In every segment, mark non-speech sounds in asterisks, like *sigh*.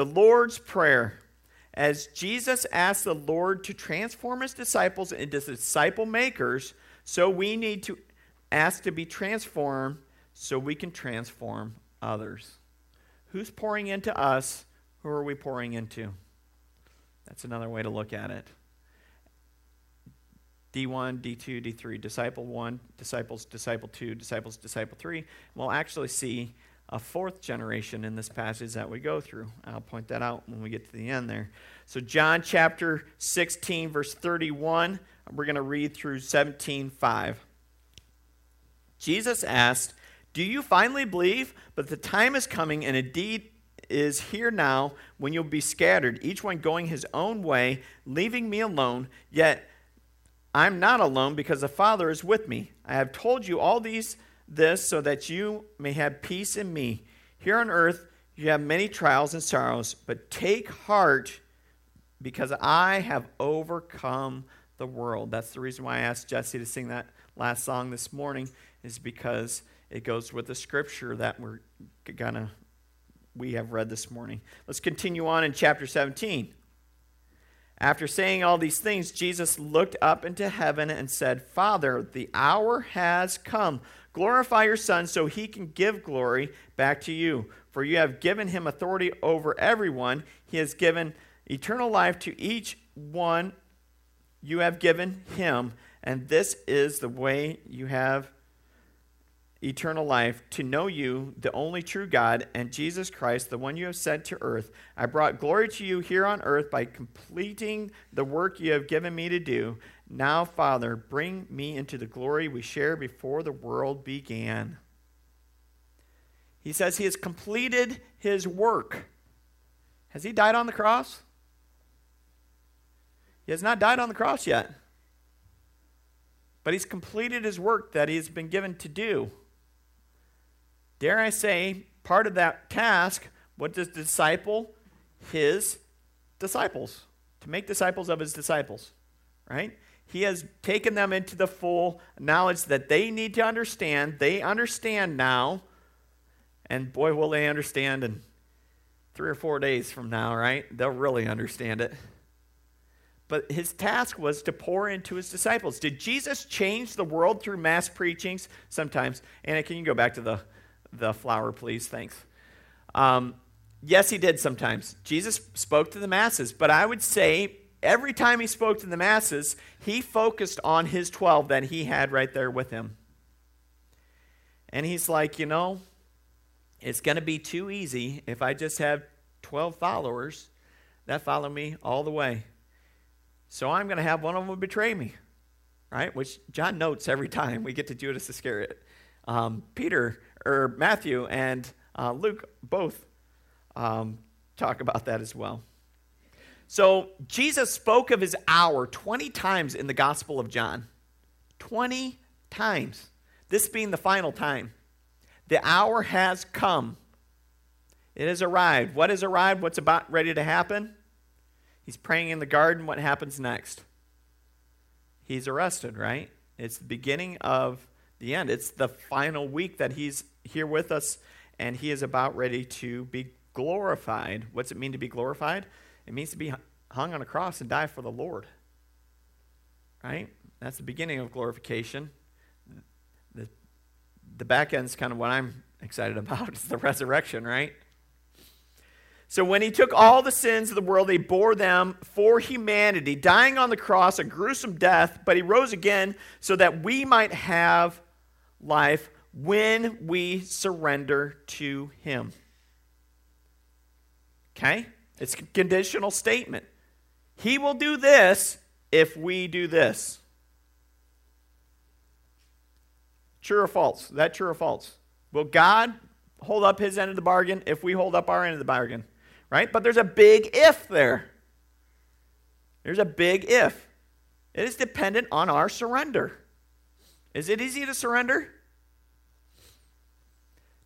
The Lord's Prayer. As Jesus asked the Lord to transform his disciples into disciple makers, so we need to ask to be transformed so we can transform others. Who's pouring into us? Who are we pouring into? That's another way to look at it. D1, D2, D3, disciple 1, disciples, disciple 2, disciples, disciple 3. We'll actually see a fourth generation in this passage that we go through. I'll point that out when we get to the end there. So, John chapter 16, verse 31, we're going to read through 17, 5. Jesus asked, Do you finally believe? But the time is coming, and indeed is here now when you'll be scattered, each one going his own way, leaving me alone. Yet I'm not alone because the Father is with me. I have told you all these this so that you may have peace in me. Here on earth you have many trials and sorrows, but take heart because I have overcome the world. That's the reason why I asked Jesse to sing that last song this morning is because it goes with the scripture that we're gonna we have read this morning. Let's continue on in chapter 17. After saying all these things, Jesus looked up into heaven and said, Father, the hour has come. Glorify your Son so he can give glory back to you. For you have given him authority over everyone. He has given eternal life to each one you have given him. And this is the way you have eternal life, to know you, the only true God, and Jesus Christ, the one you have sent to earth. I brought glory to you here on earth by completing the work you have given me to do. Now, Father, bring me into the glory we shared before the world began. He says he has completed his work. Has he died on the cross? He has not died on the cross yet. But he's completed his work that he has been given to do dare I say, part of that task, what does disciple? His disciples. To make disciples of his disciples, right? He has taken them into the full knowledge that they need to understand. They understand now. And boy, will they understand in three or four days from now, right? They'll really understand it. But his task was to pour into his disciples. Did Jesus change the world through mass preachings? Sometimes. Anna, can you go back to the the flower, please? Thanks. Um, yes, he did sometimes. Jesus spoke to the masses, but I would say every time he spoke to the masses, he focused on his 12 that he had right there with him. And he's like, you know, it's going to be too easy if I just have 12 followers that follow me all the way. So I'm going to have one of them betray me, right? Which John notes every time we get to Judas Iscariot. Um, Peter or Matthew and uh, Luke both um, talk about that as well. So Jesus spoke of his hour 20 times in the Gospel of John. 20 times. This being the final time. The hour has come. It has arrived. What has arrived? What's about ready to happen? He's praying in the garden. What happens next? He's arrested, right? It's the beginning of the end. It's the final week that he's here with us, and he is about ready to be glorified. What's it mean to be glorified? It means to be hung on a cross and die for the Lord. Right? That's the beginning of glorification. The, the back end is kind of what I'm excited about. *laughs* It's the resurrection, right? So when he took all the sins of the world, he bore them for humanity, dying on the cross, a gruesome death, but he rose again so that we might have life when we surrender to Him. Okay? It's a conditional statement. He will do this if we do this. True or false? That true or false? Will God hold up his end of the bargain if we hold up our end of the bargain? Right? But there's a big if there. There's a big if. It is dependent on our surrender. Is it easy to surrender?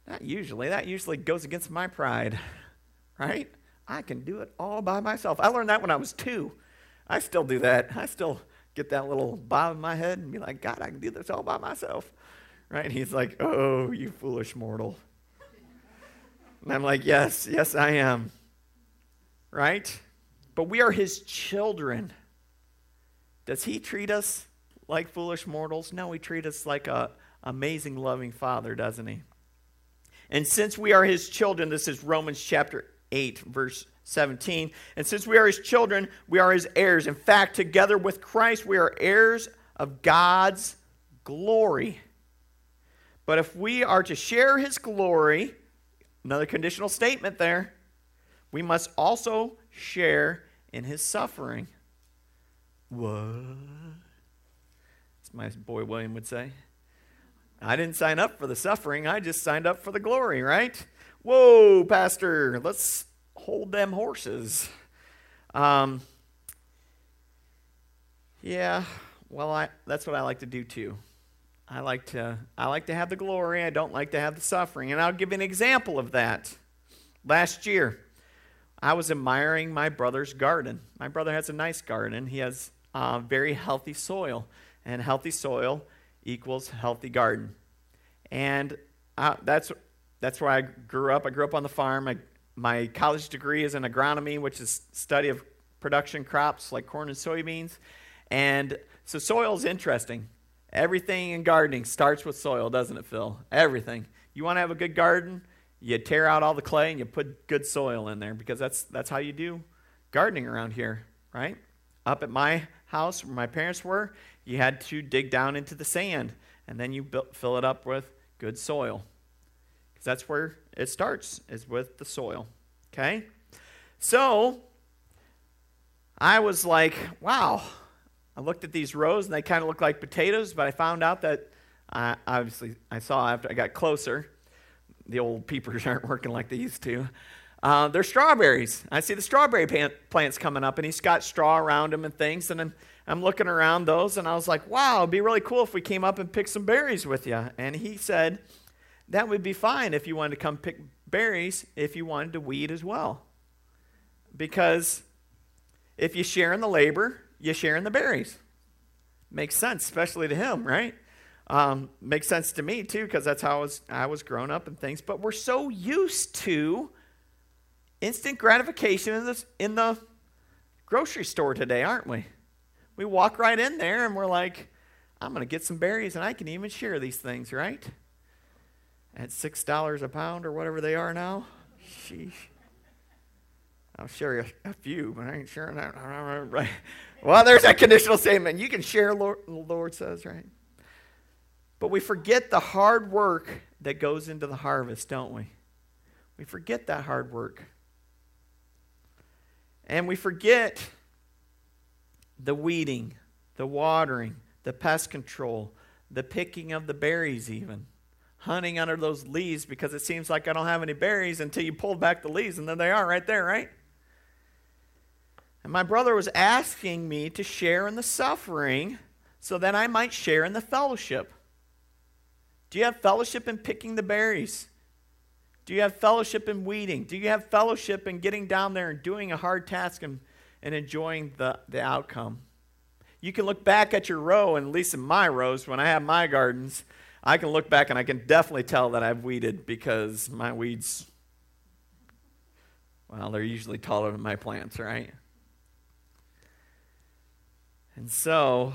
Not usually. That usually goes against my pride, *laughs* right? I can do it all by myself. I learned that when I was two. I still do that. I still get that little bob in my head and be like, God, I can do this all by myself. Right? And he's like, Oh, you foolish mortal. And I'm like, Yes, yes, I am. right? But we are his children. Does he treat us like foolish mortals? No, he treats us like a amazing loving father, doesn't he? And since we are his children, this is Romans chapter 8 verse 17. And since we are his children, we are his heirs. In fact, together with Christ, we are heirs of God's glory. But if we are to share his glory, another conditional statement there, we must also share in his suffering. What? As my boy William would say. I didn't sign up for the suffering, I just signed up for the glory, right? Whoa, Pastor, let's hold them horses. Um, yeah, well, I, that's what I like to do too. I like to I like to have the glory. I don't like to have the suffering. And I'll give an example of that. Last year, I was admiring my brother's garden. My brother has a nice garden. He has uh, very healthy soil, and healthy soil equals healthy garden. And uh, that's that's where I grew up. I grew up on the farm. I, my college degree is in agronomy, which is study of production crops like corn and soybeans. And so soil is interesting. Everything in gardening starts with soil, doesn't it, Phil? Everything. You want to have a good garden? You tear out all the clay and you put good soil in there because that's that's how you do gardening around here, right? Up at my house where my parents were, you had to dig down into the sand and then you fill it up with good soil. That's where it starts, is with the soil. Okay? So, I was like, wow. I looked at these rows and they kind of look like potatoes, but I found out that uh, obviously I saw after I got closer, the old peepers *laughs* aren't working like they used to. Uh, they're strawberries. I see the strawberry plants coming up, and he's got straw around them and things. And I'm, I'm looking around those, and I was like, wow, it'd be really cool if we came up and picked some berries with you. And he said, that would be fine if you wanted to come pick berries, if you wanted to weed as well. Because if you share in the labor, you share in the berries. Makes sense, especially to him, right? Um, makes sense to me too, because that's how I was, I was grown up and things. But we're so used to instant gratification in, in the grocery store today, aren't we? We walk right in there and we're like, I'm going to get some berries and I can even share these things, right? At $6 a pound or whatever they are now. Sheesh. I'll share a, a few, but I ain't sharing that. *laughs* Right. Well, there's that conditional statement. You can share, Lord, the Lord says, right? But we forget the hard work that goes into the harvest, don't we? We forget that hard work. And we forget the weeding, the watering, the pest control, the picking of the berries, even. Hunting under those leaves because it seems like I don't have any berries until you pull back the leaves, and then they are right there, right? And my brother was asking me to share in the suffering so that I might share in the fellowship. Do you have fellowship in picking the berries? Do you have fellowship in weeding? Do you have fellowship in getting down there and doing a hard task and, and enjoying the, the outcome? You can look back at your row, and at least in my rows, when I have my gardens, I can look back and I can definitely tell that I've weeded because my weeds, well, they're usually taller than my plants, right? And so,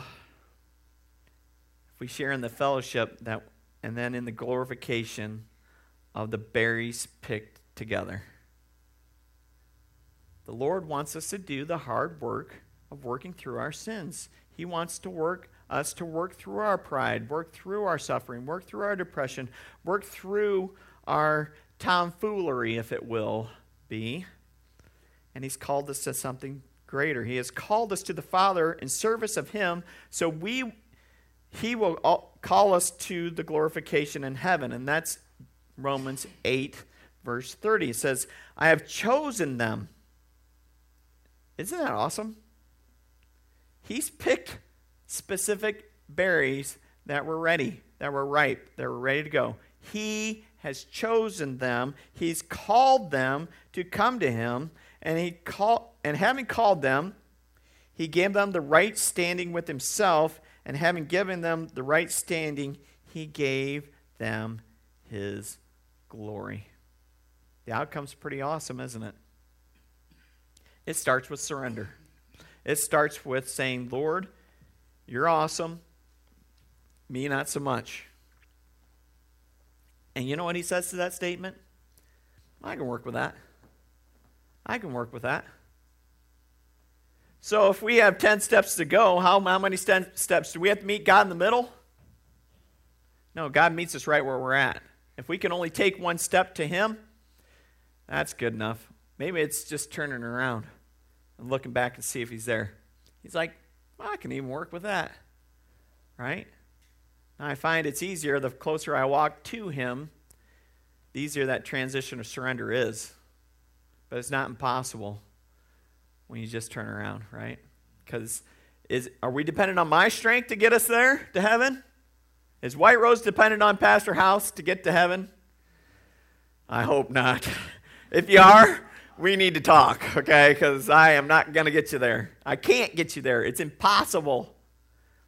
if we share in the fellowship that, and then in the glorification of the berries picked together. The Lord wants us to do the hard work of working through our sins. He wants to work us to work through our pride, work through our suffering, work through our depression, work through our tomfoolery, if it will be. And He's called us to something greater. He has called us to the Father in service of Him, so we He will call us to the glorification in heaven, and that's Romans 8, verse 30. It says, I have chosen them. Isn't that awesome? He's picked specific berries that were ready, that were ripe, that were ready to go. He has chosen them. He's called them to come to him, and he call, and having called them, he gave them the right standing with himself, and having given them the right standing, he gave them his glory. The outcome's pretty awesome, isn't it? It starts with surrender. It starts with saying, Lord, you're awesome. Me, not so much. And you know what he says to that statement? I can work with that. I can work with that. So if we have 10 steps to go, how, how many steps do we have to meet God in the middle? No, God meets us right where we're at. If we can only take one step to Him, that's good enough. Maybe it's just turning around and looking back and see if He's there. He's like, well, I can even work with that. Right? Now I find it's easier the closer I walk to Him, the easier that transition of surrender is. But it's not impossible when you just turn around, right? Because is are we dependent on my strength to get us there to heaven? Is White Rose dependent on Pastor House to get to heaven? I hope not. *laughs* if you are, we need to talk, okay? Because I am not going to get you there. I can't get you there. It's impossible.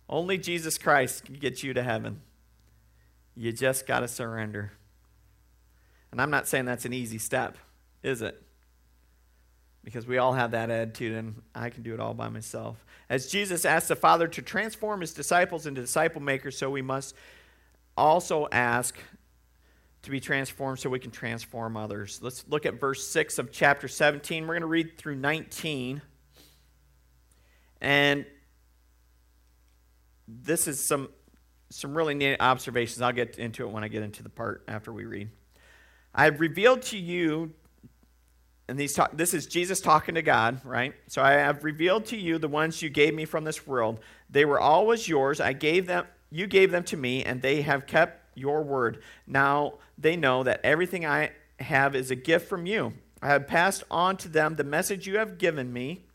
Only Jesus Christ can get you to heaven. You just got to surrender. And I'm not saying that's an easy step, is it? Because we all have that attitude, and I can do it all by myself. As Jesus asked the Father to transform his disciples into disciple makers, so we must also ask to be transformed so we can transform others. Let's look at verse 6 of chapter 17. We're going to read through 19. And this is some some really neat observations. I'll get into it when I get into the part after we read. I have revealed to you, and these talk, this is Jesus talking to God, right? So I have revealed to you the ones you gave me from this world. They were always yours. I gave them, you gave them to me, and they have kept your word. Now they know that everything I have is a gift from you. I have passed on to them the message you have given me,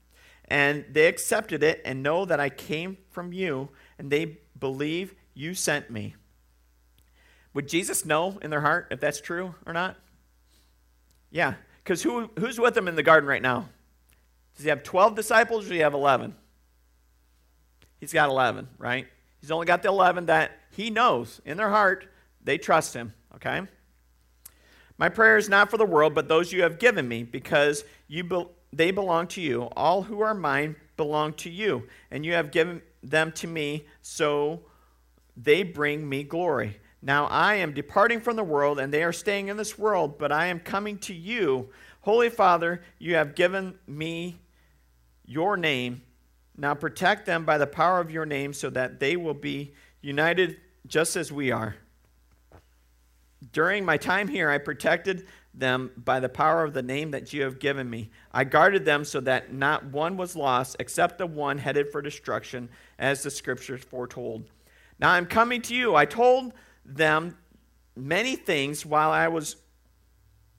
and they accepted it and know that I came from you and they believe you sent me. Would Jesus know in their heart if that's true or not? Yeah, because who, who's with him in the garden right now? Does he have 12 disciples or does he have 11? He's got 11, right? He's only got the 11 that he knows in their heart they trust him, okay? My prayer is not for the world, but those you have given me, because you be- they belong to you. All who are mine belong to you, and you have given them to me, so they bring me glory. Now I am departing from the world, and they are staying in this world, but I am coming to you. Holy Father, you have given me your name. Now protect them by the power of your name, so that they will be united just as we are. During my time here, I protected them by the power of the name that you have given me. I guarded them so that not one was lost except the one headed for destruction, as the scriptures foretold. Now I'm coming to you. I told them many things while I was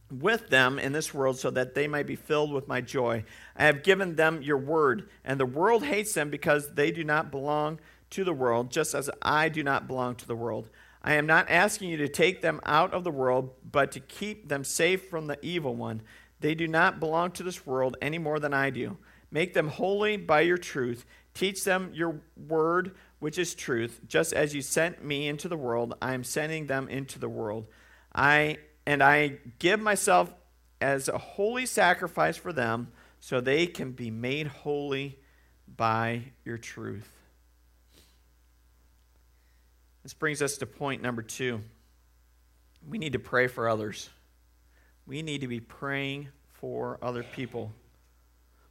with them in this world so that they might be filled with my joy. I have given them your word, and the world hates them because they do not belong to the world, just as I do not belong to the world. I am not asking you to take them out of the world, but to keep them safe from the evil one. They do not belong to this world any more than I do. Make them holy by your truth. Teach them your word, which is truth. Just as you sent me into the world, I am sending them into the world. I and I give myself as a holy sacrifice for them so they can be made holy by your truth. This brings us to point number two. We need to pray for others. We need to be praying for other people.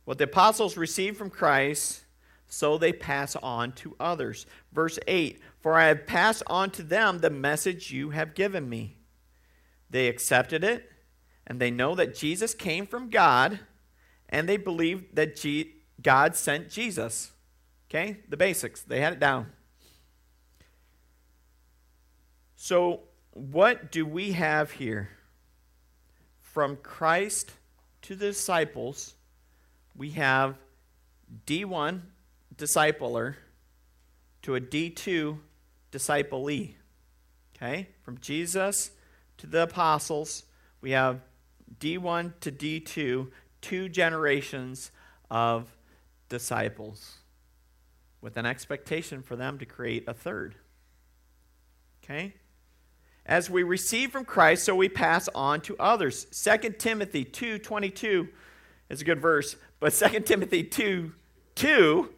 What the apostles received from Christ, so they pass on to others. Verse 8 For I have passed on to them the message you have given me. They accepted it, and they know that Jesus came from God, and they believe that God sent Jesus. Okay? The basics. They had it down. So, what do we have here? From Christ to the disciples, we have D1 discipler to a D2 disciplee. Okay? From Jesus to the apostles, we have D1 to D2, two generations of disciples with an expectation for them to create a third. Okay? As we receive from Christ, so we pass on to others. 2 Timothy 2:22 is a good verse, but *laughs* 2 Timothy 2 2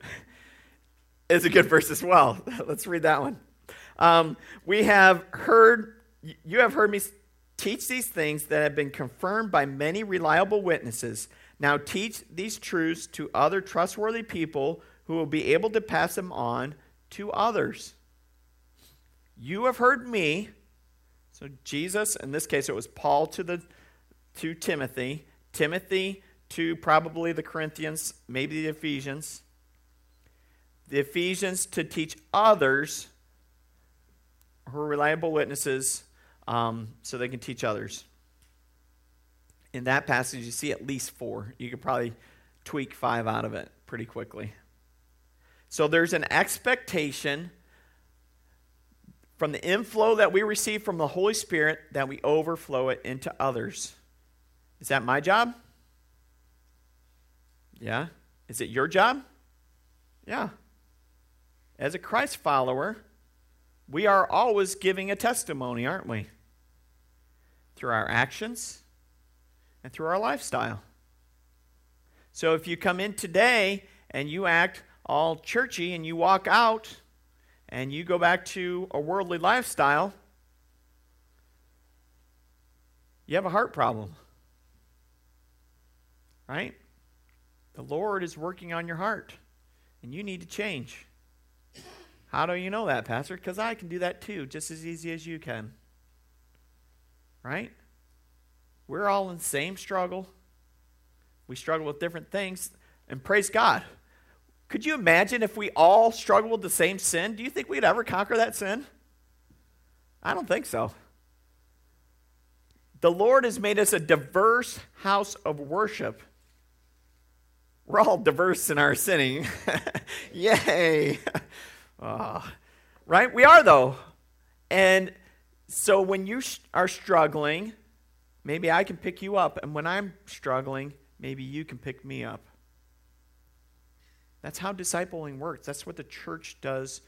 is a good verse as well. *laughs* Let's read that one. Um, we have heard, you have heard me teach these things that have been confirmed by many reliable witnesses. Now teach these truths to other trustworthy people who will be able to pass them on to others. You have heard me. So Jesus, in this case, it was Paul to the to Timothy, Timothy to probably the Corinthians, maybe the Ephesians. The Ephesians to teach others who are reliable witnesses um, so they can teach others. In that passage, you see at least four. You could probably tweak five out of it pretty quickly. So there's an expectation from the inflow that we receive from the Holy Spirit that we overflow it into others. Is that my job? Yeah. Is it your job? Yeah. As a Christ follower, we are always giving a testimony, aren't we? Through our actions and through our lifestyle. So if you come in today and you act all churchy and you walk out and you go back to a worldly lifestyle, you have a heart problem. Right? The Lord is working on your heart, and you need to change. How do you know that, Pastor? Because I can do that too, just as easy as you can. Right? We're all in the same struggle. We struggle with different things, and praise God. Could you imagine if we all struggled with the same sin? Do you think we'd ever conquer that sin? I don't think so. The Lord has made us a diverse house of worship. We're all diverse in our sinning. *laughs* Yay. Oh, *laughs* right? We are, though. And so when you are struggling, maybe I can pick you up. And when I'm struggling, maybe you can pick me up. That's how discipling works. That's what the church does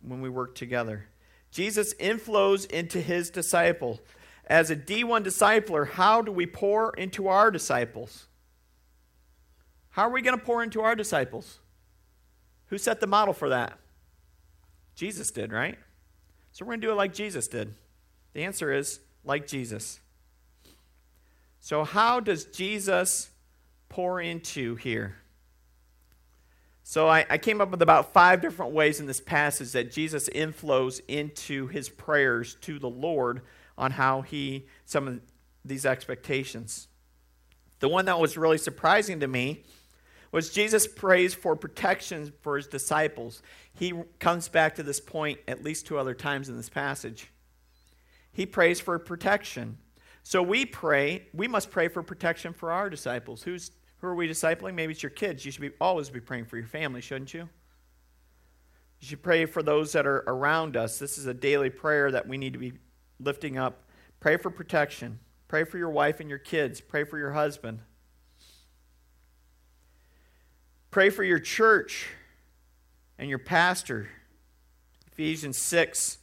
when we work together. Jesus inflows into his disciple. As a D1 discipler, how do we pour into our disciples? How are we going to pour into our disciples? Who set the model for that? Jesus did, right? So we're going to do it like Jesus did. The answer is like Jesus. So, how does Jesus pour into here? So I, I, came up with about five different ways in this passage that Jesus inflows into his prayers to the Lord on how he some of these expectations. The one that was really surprising to me was Jesus prays for protection for his disciples. He comes back to this point at least two other times in this passage. He prays for protection. So we pray, we must pray for protection for our disciples. Who's who are we discipling? Maybe it's your kids. You should be, always be praying for your family, shouldn't you? You should pray for those that are around us. This is a daily prayer that we need to be lifting up. Pray for protection. Pray for your wife and your kids. Pray for your husband. Pray for your church and your pastor. Ephesians 6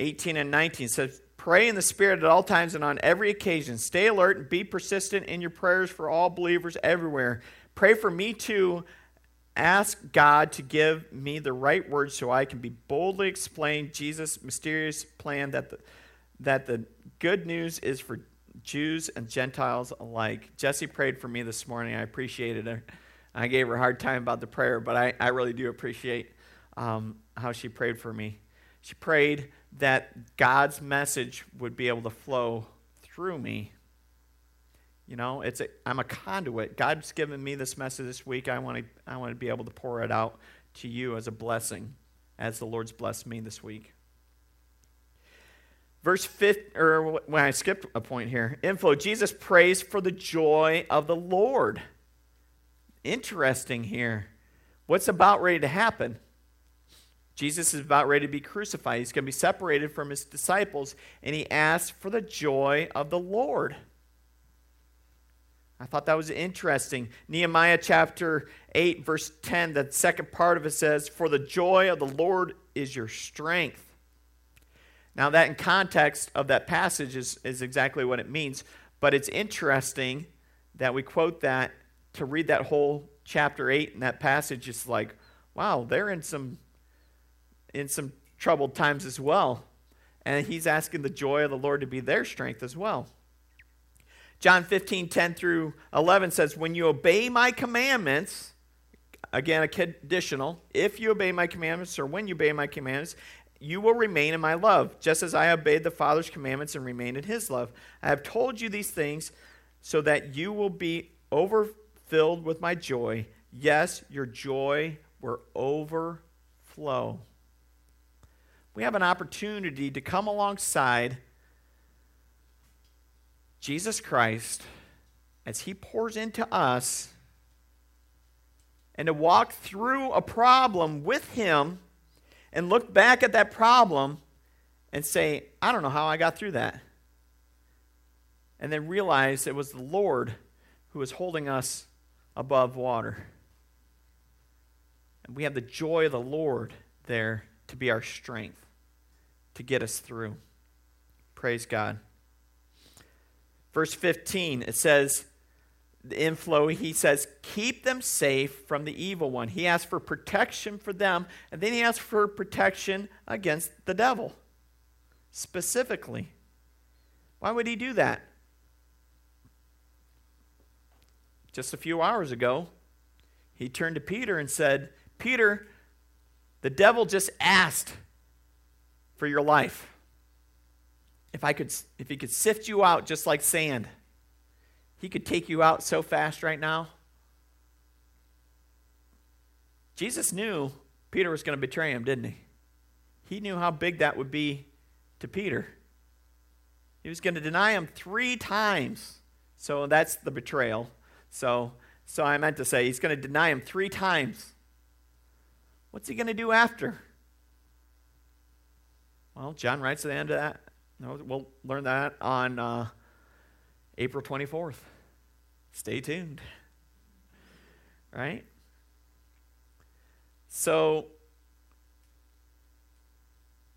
18 and 19 says, Pray in the Spirit at all times and on every occasion. Stay alert and be persistent in your prayers for all believers everywhere. Pray for me too. Ask God to give me the right words so I can be boldly explain Jesus' mysterious plan that the, that the good news is for Jews and Gentiles alike. Jesse prayed for me this morning. I appreciated her. I gave her a hard time about the prayer, but I, I really do appreciate um, how she prayed for me. She prayed that God's message would be able to flow through me. You know, it's a, I'm a conduit. God's given me this message this week. I want to I want to be able to pour it out to you as a blessing, as the Lord's blessed me this week. Verse 5, or when I skipped a point here, inflow Jesus prays for the joy of the Lord. Interesting here. What's about ready to happen? Jesus is about ready to be crucified. He's going to be separated from his disciples, and he asks for the joy of the Lord. I thought that was interesting. Nehemiah chapter 8, verse 10, the second part of it says, For the joy of the Lord is your strength. Now, that in context of that passage is, is exactly what it means, but it's interesting that we quote that to read that whole chapter 8 and that passage, it's like, wow, they're in some in some troubled times as well. And he's asking the joy of the Lord to be their strength as well. John 15, 10 through 11 says, When you obey my commandments, again, a conditional, if you obey my commandments or when you obey my commandments, you will remain in my love, just as I obeyed the Father's commandments and remained in his love. I have told you these things so that you will be overfilled with my joy. Yes, your joy will overflow. We have an opportunity to come alongside Jesus Christ as he pours into us and to walk through a problem with him and look back at that problem and say, I don't know how I got through that. And then realize it was the Lord who was holding us above water. And we have the joy of the Lord there to be our strength, to get us through. Praise God. Verse 15, it says, the inflow, he says, keep them safe from the evil one. He asks for protection for them, and then he asks for protection against the devil, specifically. Why would he do that? Just a few hours ago, he turned to Peter and said, Peter, the devil just asked for your life. If I could if he could sift you out just like sand. He could take you out so fast right now. Jesus knew Peter was going to betray him, didn't he? He knew how big that would be to Peter. He was going to deny him three times. So that's the betrayal. So, so I meant to say he's going to deny him three times. What's he going to do after? Well, John writes at the end of that. We'll learn that on uh, April 24th. Stay tuned. Right? So,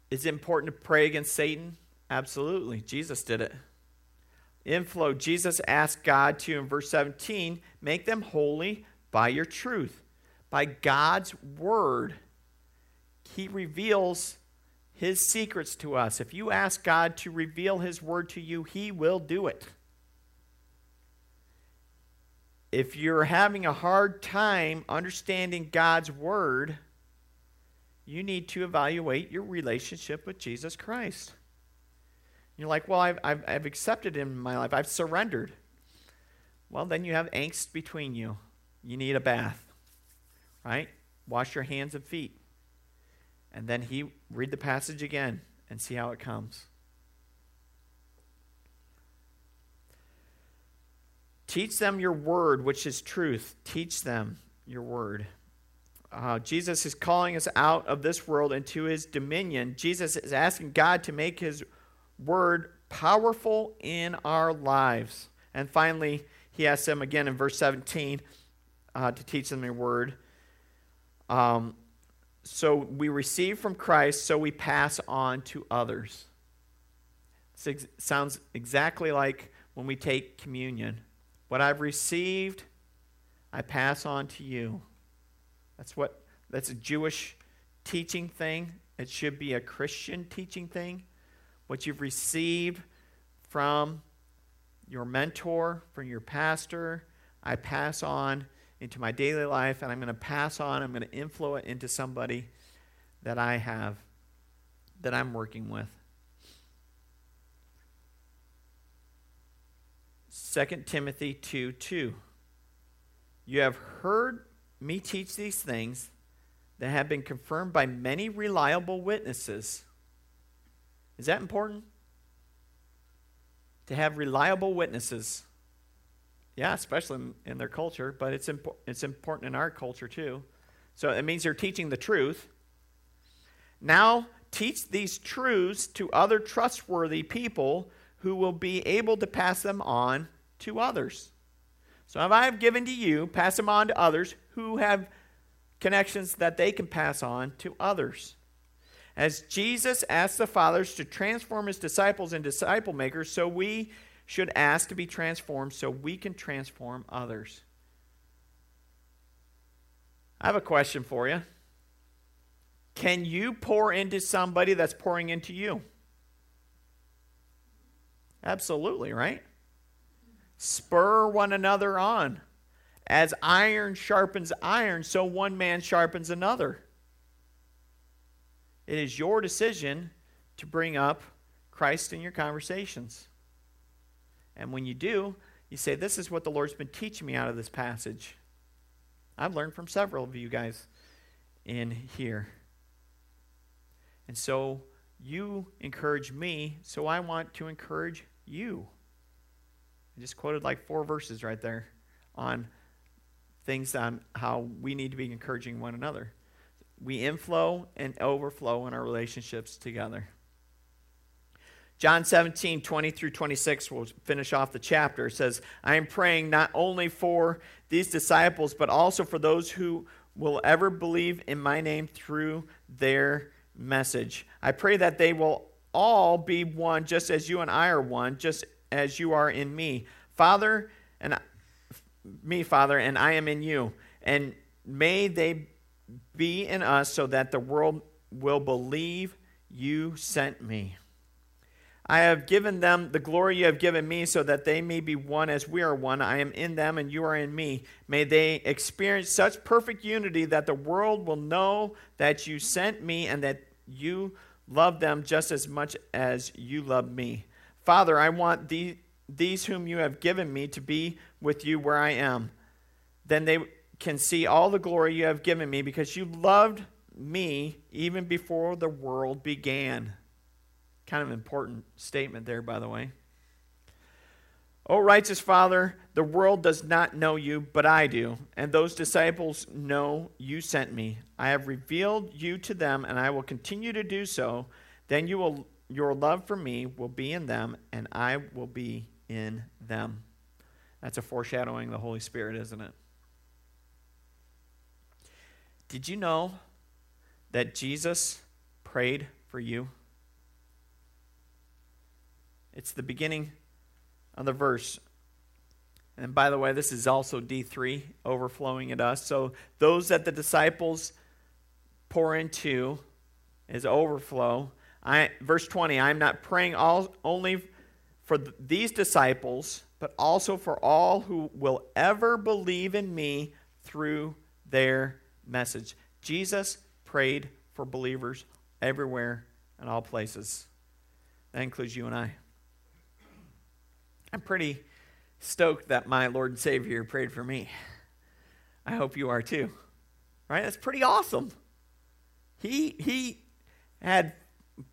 is it important to pray against Satan? Absolutely. Jesus did it. Inflow, Jesus asked God to, in verse 17, make them holy by your truth. By God's word, He reveals His secrets to us. If you ask God to reveal His word to you, He will do it if you're having a hard time understanding God's word, you need to evaluate your relationship with Jesus Christ. You're like, well, I've, I've, I've accepted him in my life, I've surrendered. Well, then you have angst between you. You need a bath, right? Wash your hands and feet. And then he read the passage again and see how it comes. Teach them your word, which is truth. Teach them your word. Uh, Jesus is calling us out of this world into his dominion. Jesus is asking God to make his word powerful in our lives. And finally, he asks them again in verse 17 uh, to teach them your word. Um, so we receive from Christ, so we pass on to others. This sounds exactly like when we take communion. What I've received, I pass on to you. That's what that's a Jewish teaching thing. It should be a Christian teaching thing. What you've received from your mentor, from your pastor, I pass on into my daily life, and I'm going to pass on, I'm going to influence it into somebody that I have, that I'm working with. 2 Timothy 2 2. You have heard me teach these things that have been confirmed by many reliable witnesses. Is that important? To have reliable witnesses. Yeah, especially in, in their culture, but it's, it's important in our culture too. So it means they're teaching the truth. Now, teach these truths to other trustworthy people who will be able to pass them on to others. So if I have given to you, pass them on to others who have connections that they can pass on to others. As Jesus asked the fathers to transform his disciples and disciple makers, so we should ask to be transformed so we can transform others. I have a question for you. Can you pour into somebody that's pouring into you? Absolutely, right? Spur one another on. As iron sharpens iron, so one man sharpens another. It is your decision to bring up Christ in your conversations. And when you do, you say, This is what the Lord's been teaching me out of this passage. I've learned from several of you guys in here. And so you encourage me, so I want to encourage you. I just quoted like four verses right there on things on how we need to be encouraging one another. We inflow and overflow in our relationships together. John 17, 20 through 26, we'll finish off the chapter. Says, I am praying not only for these disciples, but also for those who will ever believe in my name through their message. I pray that they will all be one, just as you and I are one, just as you are in me. Father, and me, Father, and I am in you. And may they be in us so that the world will believe you sent me. I have given them the glory you have given me so that they may be one as we are one. I am in them and you are in me. May they experience such perfect unity that the world will know that you sent me and that you love them just as much as you love me. Father, I want the, these whom you have given me to be with you where I am. Then they can see all the glory you have given me because you loved me even before the world began. Kind of important statement there, by the way. O righteous Father, the world does not know you, but I do, and those disciples know you sent me. I have revealed you to them, and I will continue to do so. Then you will, your love for me will be in them, and I will be in them. That's a foreshadowing of the Holy Spirit, isn't it? Did you know that Jesus prayed for you? It's the beginning of the verse. And by the way, this is also D3 overflowing at us. So those that the disciples pour into is overflow. I, verse 20, I'm not praying all, only for th- these disciples, but also for all who will ever believe in me through their message. Jesus prayed for believers everywhere and all places. That includes you and I. I'm pretty stoked that my Lord and Savior prayed for me. I hope you are too. Right? That's pretty awesome. He he had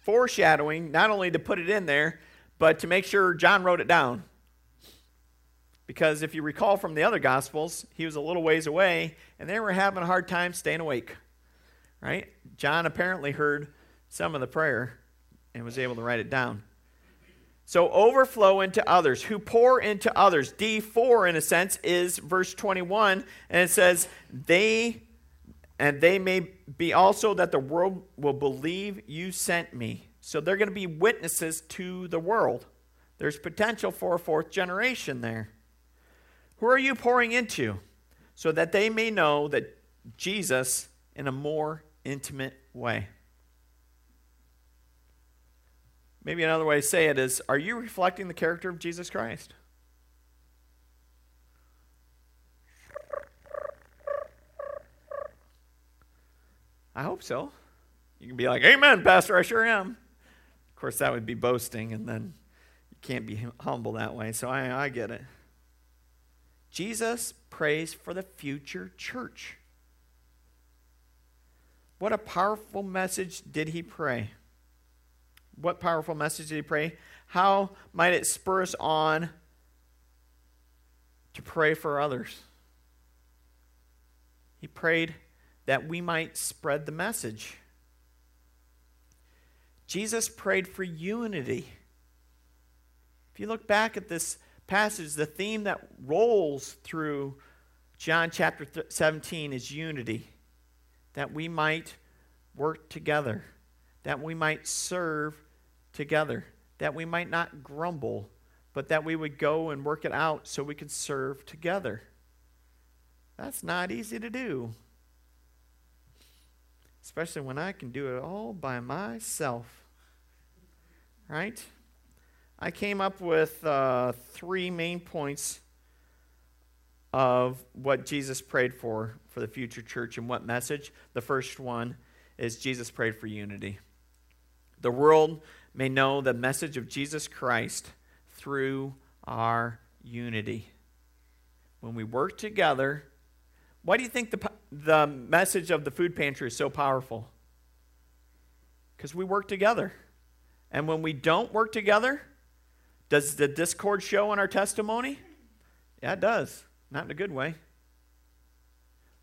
foreshadowing not only to put it in there, but to make sure John wrote it down. Because if you recall from the other gospels, he was a little ways away and they were having a hard time staying awake. Right? John apparently heard some of the prayer and was able to write it down. So overflow into others, who pour into others. D4, in a sense, is verse 21, and it says, They and they may be also that the world will believe you sent me. So they're going to be witnesses to the world. There's potential for a fourth generation there. Who are you pouring into? So that they may know that Jesus in a more intimate way. Maybe another way to say it is Are you reflecting the character of Jesus Christ? I hope so. You can be like, Amen, Pastor, I sure am. Of course, that would be boasting, and then you can't be humble that way. So I, I get it. Jesus prays for the future church. What a powerful message did he pray? What powerful message did he pray? How might it spur us on to pray for others? He prayed that we might spread the message. Jesus prayed for unity. If you look back at this passage, the theme that rolls through John chapter 17 is unity, that we might work together, that we might serve together, that we might not grumble, but that we would go and work it out so we could serve together. That's not easy to do. especially when I can do it all by myself. Right? I came up with uh, three main points of what Jesus prayed for for the future church and what message. The first one is Jesus prayed for unity. The world may know the message of Jesus Christ through our unity. When we work together, why do you think the, the message of the food pantry is so powerful? Because we work together. And when we don't work together, does the discord show in our testimony? Yeah, it does. Not in a good way.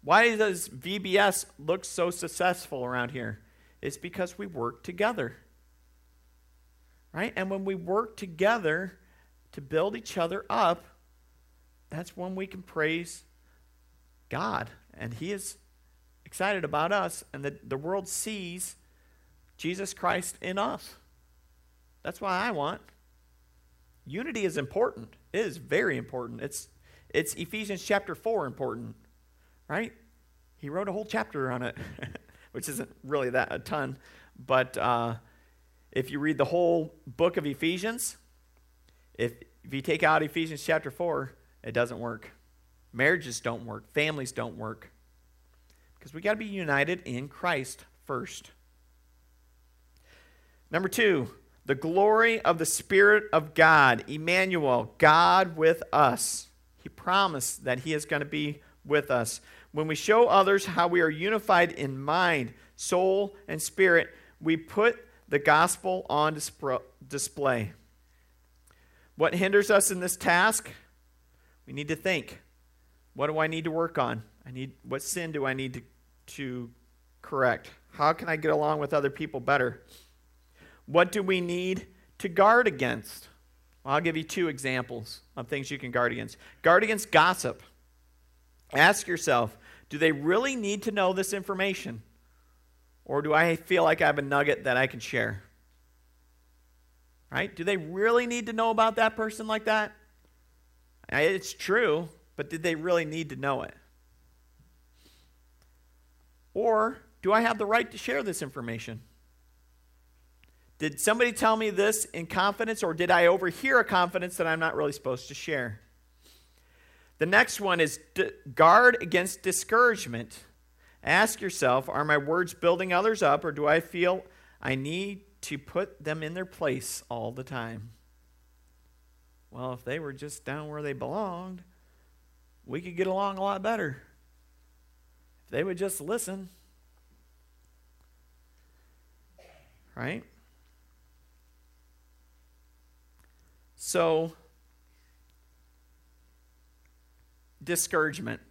Why does VBS look so successful around here? It's because we work together. Right? And when we work together to build each other up, that's when we can praise God. And He is excited about us, and the, the world sees Jesus Christ in us. That's why I want. Unity is important. It is very important. It's, it's Ephesians chapter 4 important, right? He wrote a whole chapter on it, *laughs* which isn't really that a ton. But uh, if you read the whole book of Ephesians, if, if you take out Ephesians chapter 4, it doesn't work. Marriages don't work, families don't work. Because we got to be united in Christ first. Number two, the glory of the Spirit of God, Emmanuel, God with us. He promised that He is going to be with us. When we show others how we are unified in mind, soul, and spirit, we put the gospel on display. What hinders us in this task? We need to think. What do I need to work on? I need what sin do I need to, to correct? How can I get along with other people better? What do we need to guard against? Well, I'll give you two examples of things you can guard against. Guard against gossip. Ask yourself, do they really need to know this information? Or do I feel like I have a nugget that I can share? Right? Do they really need to know about that person like that? It's true, but did they really need to know it? Or do I have the right to share this information? Did somebody tell me this in confidence, or did I overhear a confidence that I'm not really supposed to share? The next one is guard against discouragement. Ask yourself Are my words building others up, or do I feel I need to put them in their place all the time? Well, if they were just down where they belonged, we could get along a lot better. If they would just listen. Right? So, discouragement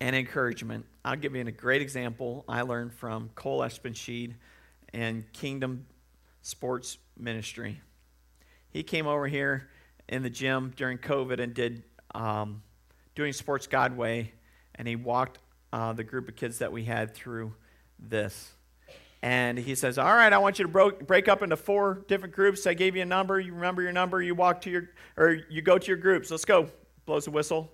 and encouragement. I'll give you a great example I learned from Cole Espenshede and Kingdom Sports Ministry. He came over here in the gym during COVID and did um, doing Sports God Way, and he walked uh, the group of kids that we had through this. And he says, All right, I want you to bro- break up into four different groups. I gave you a number. You remember your number. You walk to your, or you go to your groups. Let's go. Blows a whistle.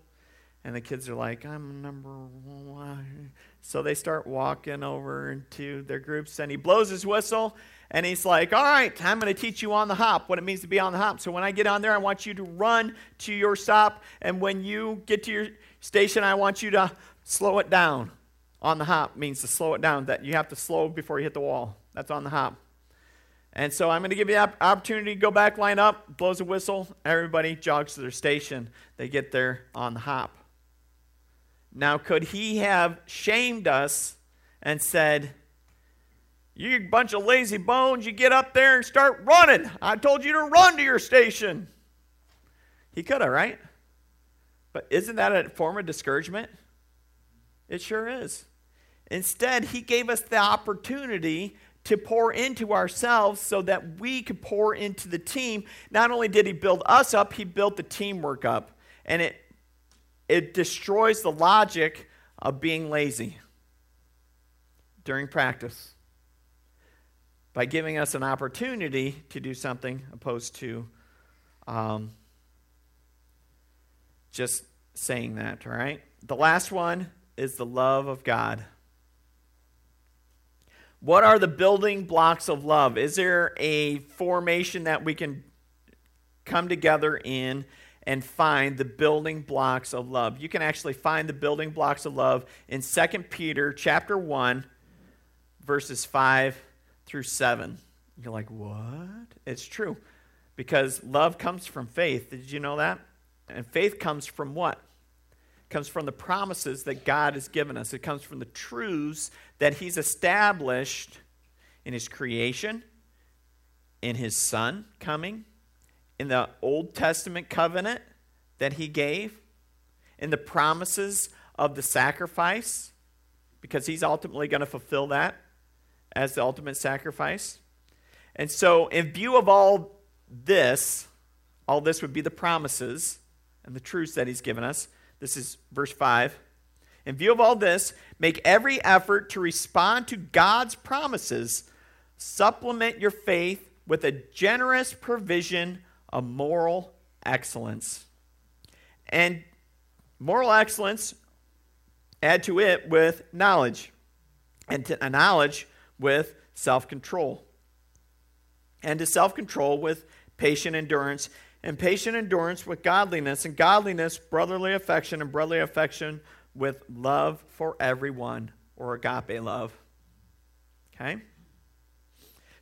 And the kids are like, I'm number one. So they start walking over into their groups, and he blows his whistle, and he's like, All right, I'm going to teach you on the hop, what it means to be on the hop. So when I get on there, I want you to run to your stop, and when you get to your station, I want you to slow it down on the hop means to slow it down, that you have to slow before you hit the wall. That's on the hop. And so I'm going to give you an opportunity to go back, line up, blows a whistle, everybody jogs to their station. They get there on the hop. Now, could he have shamed us and said, You bunch of lazy bones, you get up there and start running. I told you to run to your station. He could have, right? But isn't that a form of discouragement? It sure is. Instead, he gave us the opportunity to pour into ourselves so that we could pour into the team. Not only did he build us up, he built the teamwork up. And it, it destroys the logic of being lazy during practice by giving us an opportunity to do something opposed to um, just saying that, all right? The last one is the love of God. What are the building blocks of love? Is there a formation that we can come together in and find the building blocks of love? You can actually find the building blocks of love in 2 Peter chapter 1 verses 5 through 7. You're like, "What?" It's true. Because love comes from faith. Did you know that? And faith comes from what? comes from the promises that God has given us. It comes from the truths that He's established in His creation, in His Son coming, in the Old Testament covenant that He gave, in the promises of the sacrifice, because He's ultimately going to fulfill that as the ultimate sacrifice. And so, in view of all this, all this would be the promises and the truths that He's given us. This is verse 5. In view of all this, make every effort to respond to God's promises. Supplement your faith with a generous provision of moral excellence. And moral excellence, add to it with knowledge, and to knowledge with self control, and to self control with patient endurance, and patient endurance with godliness, and godliness, brotherly affection, and brotherly affection with love for everyone, or agape love. Okay?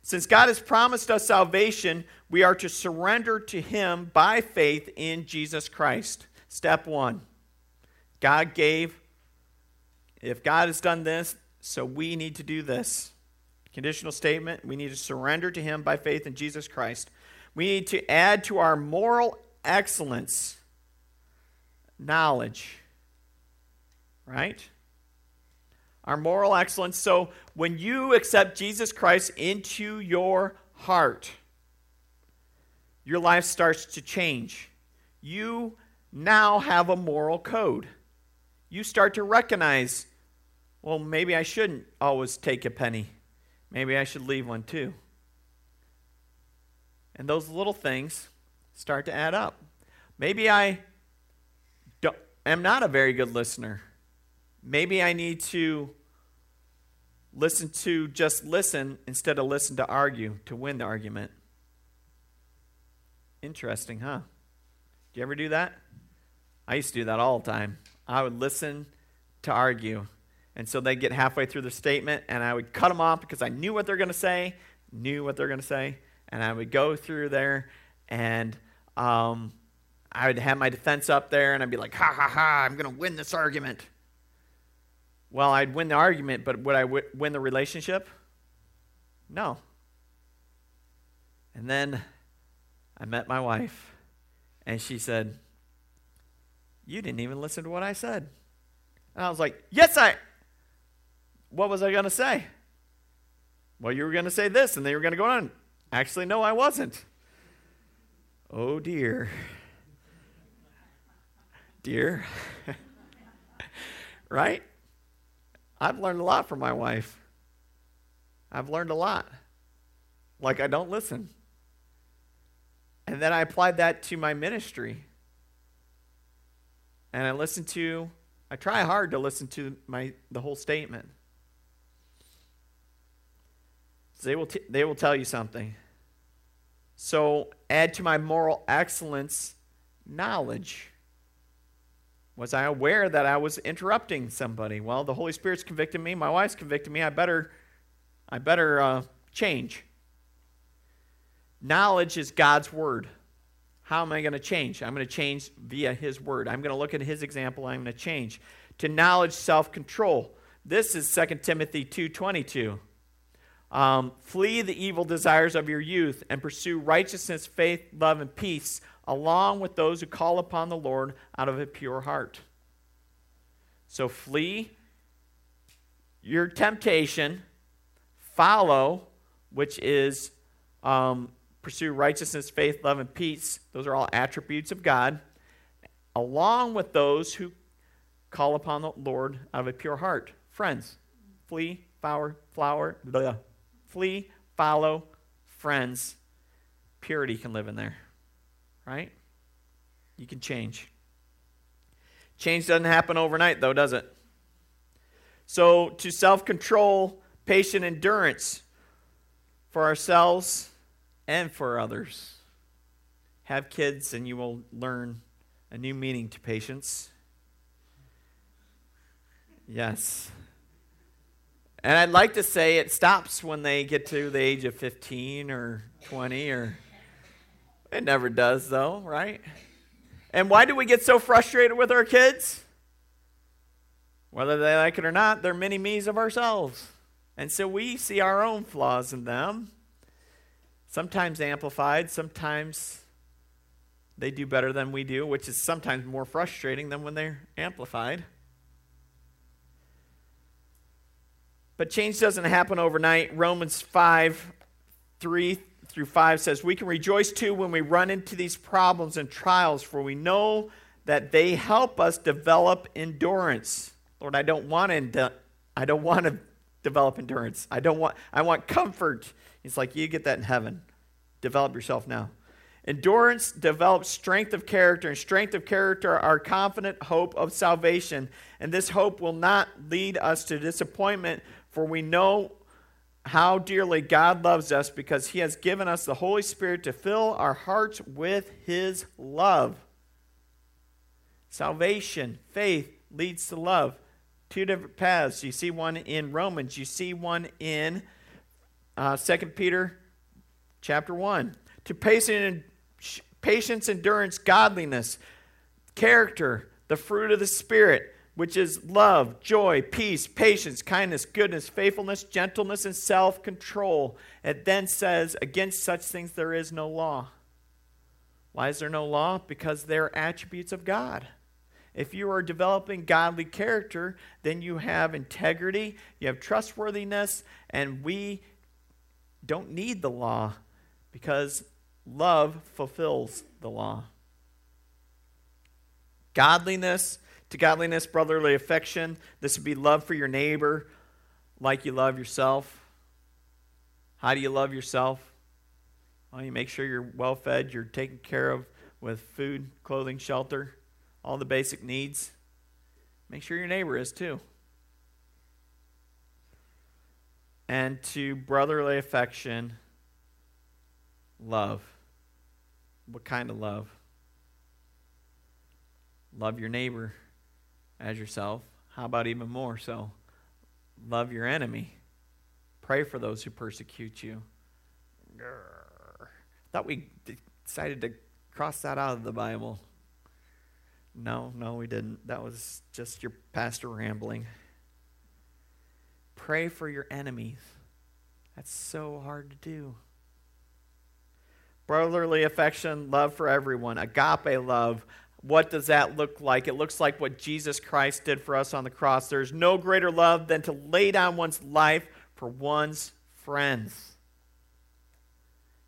Since God has promised us salvation, we are to surrender to Him by faith in Jesus Christ. Step one God gave, if God has done this, so we need to do this. Conditional statement we need to surrender to Him by faith in Jesus Christ. We need to add to our moral excellence knowledge. Right? Our moral excellence. So when you accept Jesus Christ into your heart, your life starts to change. You now have a moral code. You start to recognize, well, maybe I shouldn't always take a penny. Maybe I should leave one too. And those little things start to add up. Maybe I am not a very good listener. Maybe I need to listen to just listen instead of listen to argue to win the argument. Interesting, huh? Do you ever do that? I used to do that all the time. I would listen to argue. And so they'd get halfway through the statement, and I would cut them off because I knew what they're going to say, knew what they're going to say, and I would go through there and um, I would have my defense up there and I'd be like, ha ha ha, I'm going to win this argument. Well, I'd win the argument, but would I w- win the relationship? No. And then I met my wife, and she said, You didn't even listen to what I said. And I was like, Yes, I. What was I going to say? Well, you were going to say this, and then you were going to go on. Actually, no, I wasn't. Oh dear. Dear. *laughs* right? I've learned a lot from my wife. I've learned a lot. Like, I don't listen. And then I applied that to my ministry. And I listen to, I try hard to listen to my, the whole statement. So they will, t- they will tell you something. So add to my moral excellence knowledge. Was I aware that I was interrupting somebody? Well, the Holy Spirit's convicting me. My wife's convicting me. I better, I better uh, change. Knowledge is God's word. How am I going to change? I'm going to change via His word. I'm going to look at His example. I'm going to change to knowledge, self-control. This is 2 Timothy 2:22. Um, Flee the evil desires of your youth and pursue righteousness, faith, love, and peace, along with those who call upon the Lord out of a pure heart. So flee your temptation, follow, which is um, pursue righteousness, faith, love, and peace. Those are all attributes of God, along with those who call upon the Lord out of a pure heart. Friends, flee, flower, flower, blah, flee, follow, friends. Purity can live in there, right? You can change. Change doesn't happen overnight, though, does it? So, to self control, patient endurance for ourselves and for others. Have kids, and you will learn a new meaning to patience. Yes. And I'd like to say it stops when they get to the age of 15 or 20 or it never does though, right? And why do we get so frustrated with our kids? Whether they like it or not, they're mini me's of ourselves. And so we see our own flaws in them, sometimes amplified, sometimes they do better than we do, which is sometimes more frustrating than when they're amplified. But change doesn't happen overnight. Romans 5 3 through 5 says, We can rejoice too when we run into these problems and trials, for we know that they help us develop endurance. Lord, I don't want to, I don't want to develop endurance. I don't want, I want comfort. He's like, You get that in heaven. Develop yourself now. Endurance develops strength of character, and strength of character, our confident hope of salvation. And this hope will not lead us to disappointment, for we know how dearly God loves us because he has given us the Holy Spirit to fill our hearts with his love. Salvation, faith leads to love. Two different paths. You see one in Romans, you see one in uh, 2 Peter chapter 1. To patience, patience, endurance, godliness, character, the fruit of the Spirit which is love, joy, peace, patience, kindness, goodness, faithfulness, gentleness, and self control. It then says, Against such things there is no law. Why is there no law? Because they're attributes of God. If you are developing godly character, then you have integrity, you have trustworthiness, and we don't need the law because love fulfills the law. Godliness to godliness, brotherly affection. This would be love for your neighbor like you love yourself. How do you love yourself? Well, you make sure you're well fed, you're taken care of with food, clothing, shelter, all the basic needs. Make sure your neighbor is too. And to brotherly affection, love. What kind of love? Love your neighbor as yourself. How about even more so? Love your enemy. Pray for those who persecute you. Grr. Thought we decided to cross that out of the Bible. No, no, we didn't. That was just your pastor rambling. Pray for your enemies. That's so hard to do. Brotherly affection, love for everyone, agape love, what does that look like? It looks like what Jesus Christ did for us on the cross. There's no greater love than to lay down one's life for one's friends.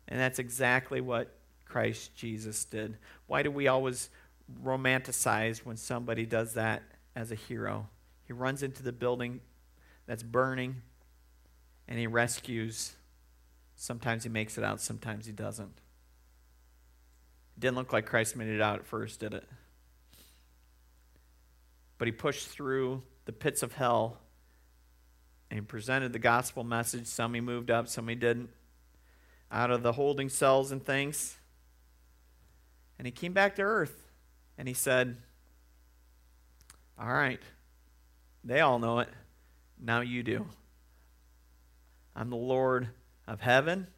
And that's exactly what Christ Jesus did. Why do we always romanticize when somebody does that as a hero? He runs into the building that's burning and he rescues. Sometimes he makes it out, sometimes he doesn't. Didn't look like Christ made it out at first, did it? But he pushed through the pits of hell and he presented the gospel message. Some he moved up, some he didn't. Out of the holding cells and things. And he came back to earth and he said, All right, they all know it. Now you do. I'm the Lord of heaven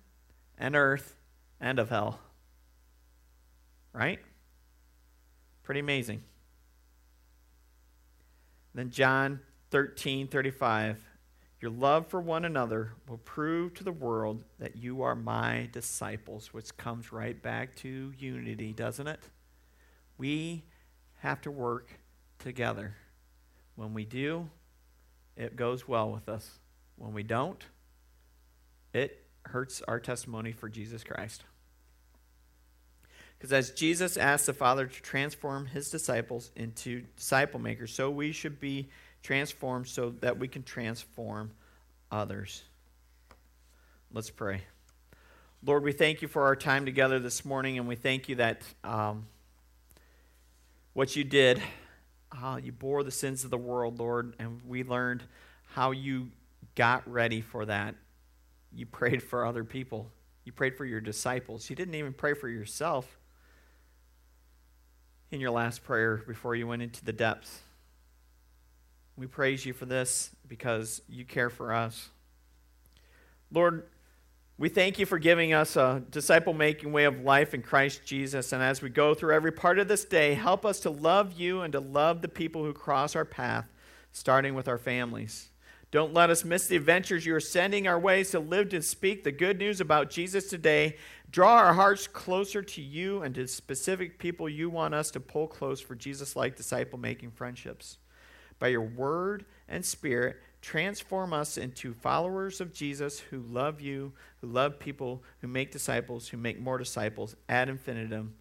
and earth and of hell. Right? Pretty amazing. Then John 13 35. Your love for one another will prove to the world that you are my disciples, which comes right back to unity, doesn't it? We have to work together. When we do, it goes well with us. When we don't, it hurts our testimony for Jesus Christ. Because as Jesus asked the Father to transform his disciples into disciple makers, so we should be transformed so that we can transform others. Let's pray. Lord, we thank you for our time together this morning, and we thank you that um, what you did, uh, you bore the sins of the world, Lord, and we learned how you got ready for that, you prayed for other people. You prayed for your disciples. You didn't even pray for yourself in your last prayer before you went into the depths. We praise you for this because you care for us. Lord, we thank you for giving us a disciple making way of life in Christ Jesus. And as we go through every part of this day, help us to love you and to love the people who cross our path, starting with our families. Don't let us miss the adventures you are sending our ways to live to speak the good news about Jesus today. Draw our hearts closer to you and to specific people you want us to pull close for Jesus like disciple making friendships. By your word and spirit, transform us into followers of Jesus who love you, who love people, who make disciples, who make more disciples ad infinitum.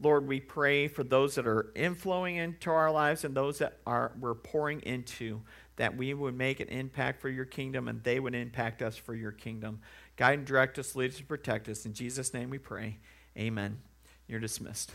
Lord, we pray for those that are inflowing into our lives and those that are we're pouring into that we would make an impact for your kingdom and they would impact us for your kingdom. Guide and direct us, lead us, and protect us. In Jesus' name we pray. Amen. You're dismissed.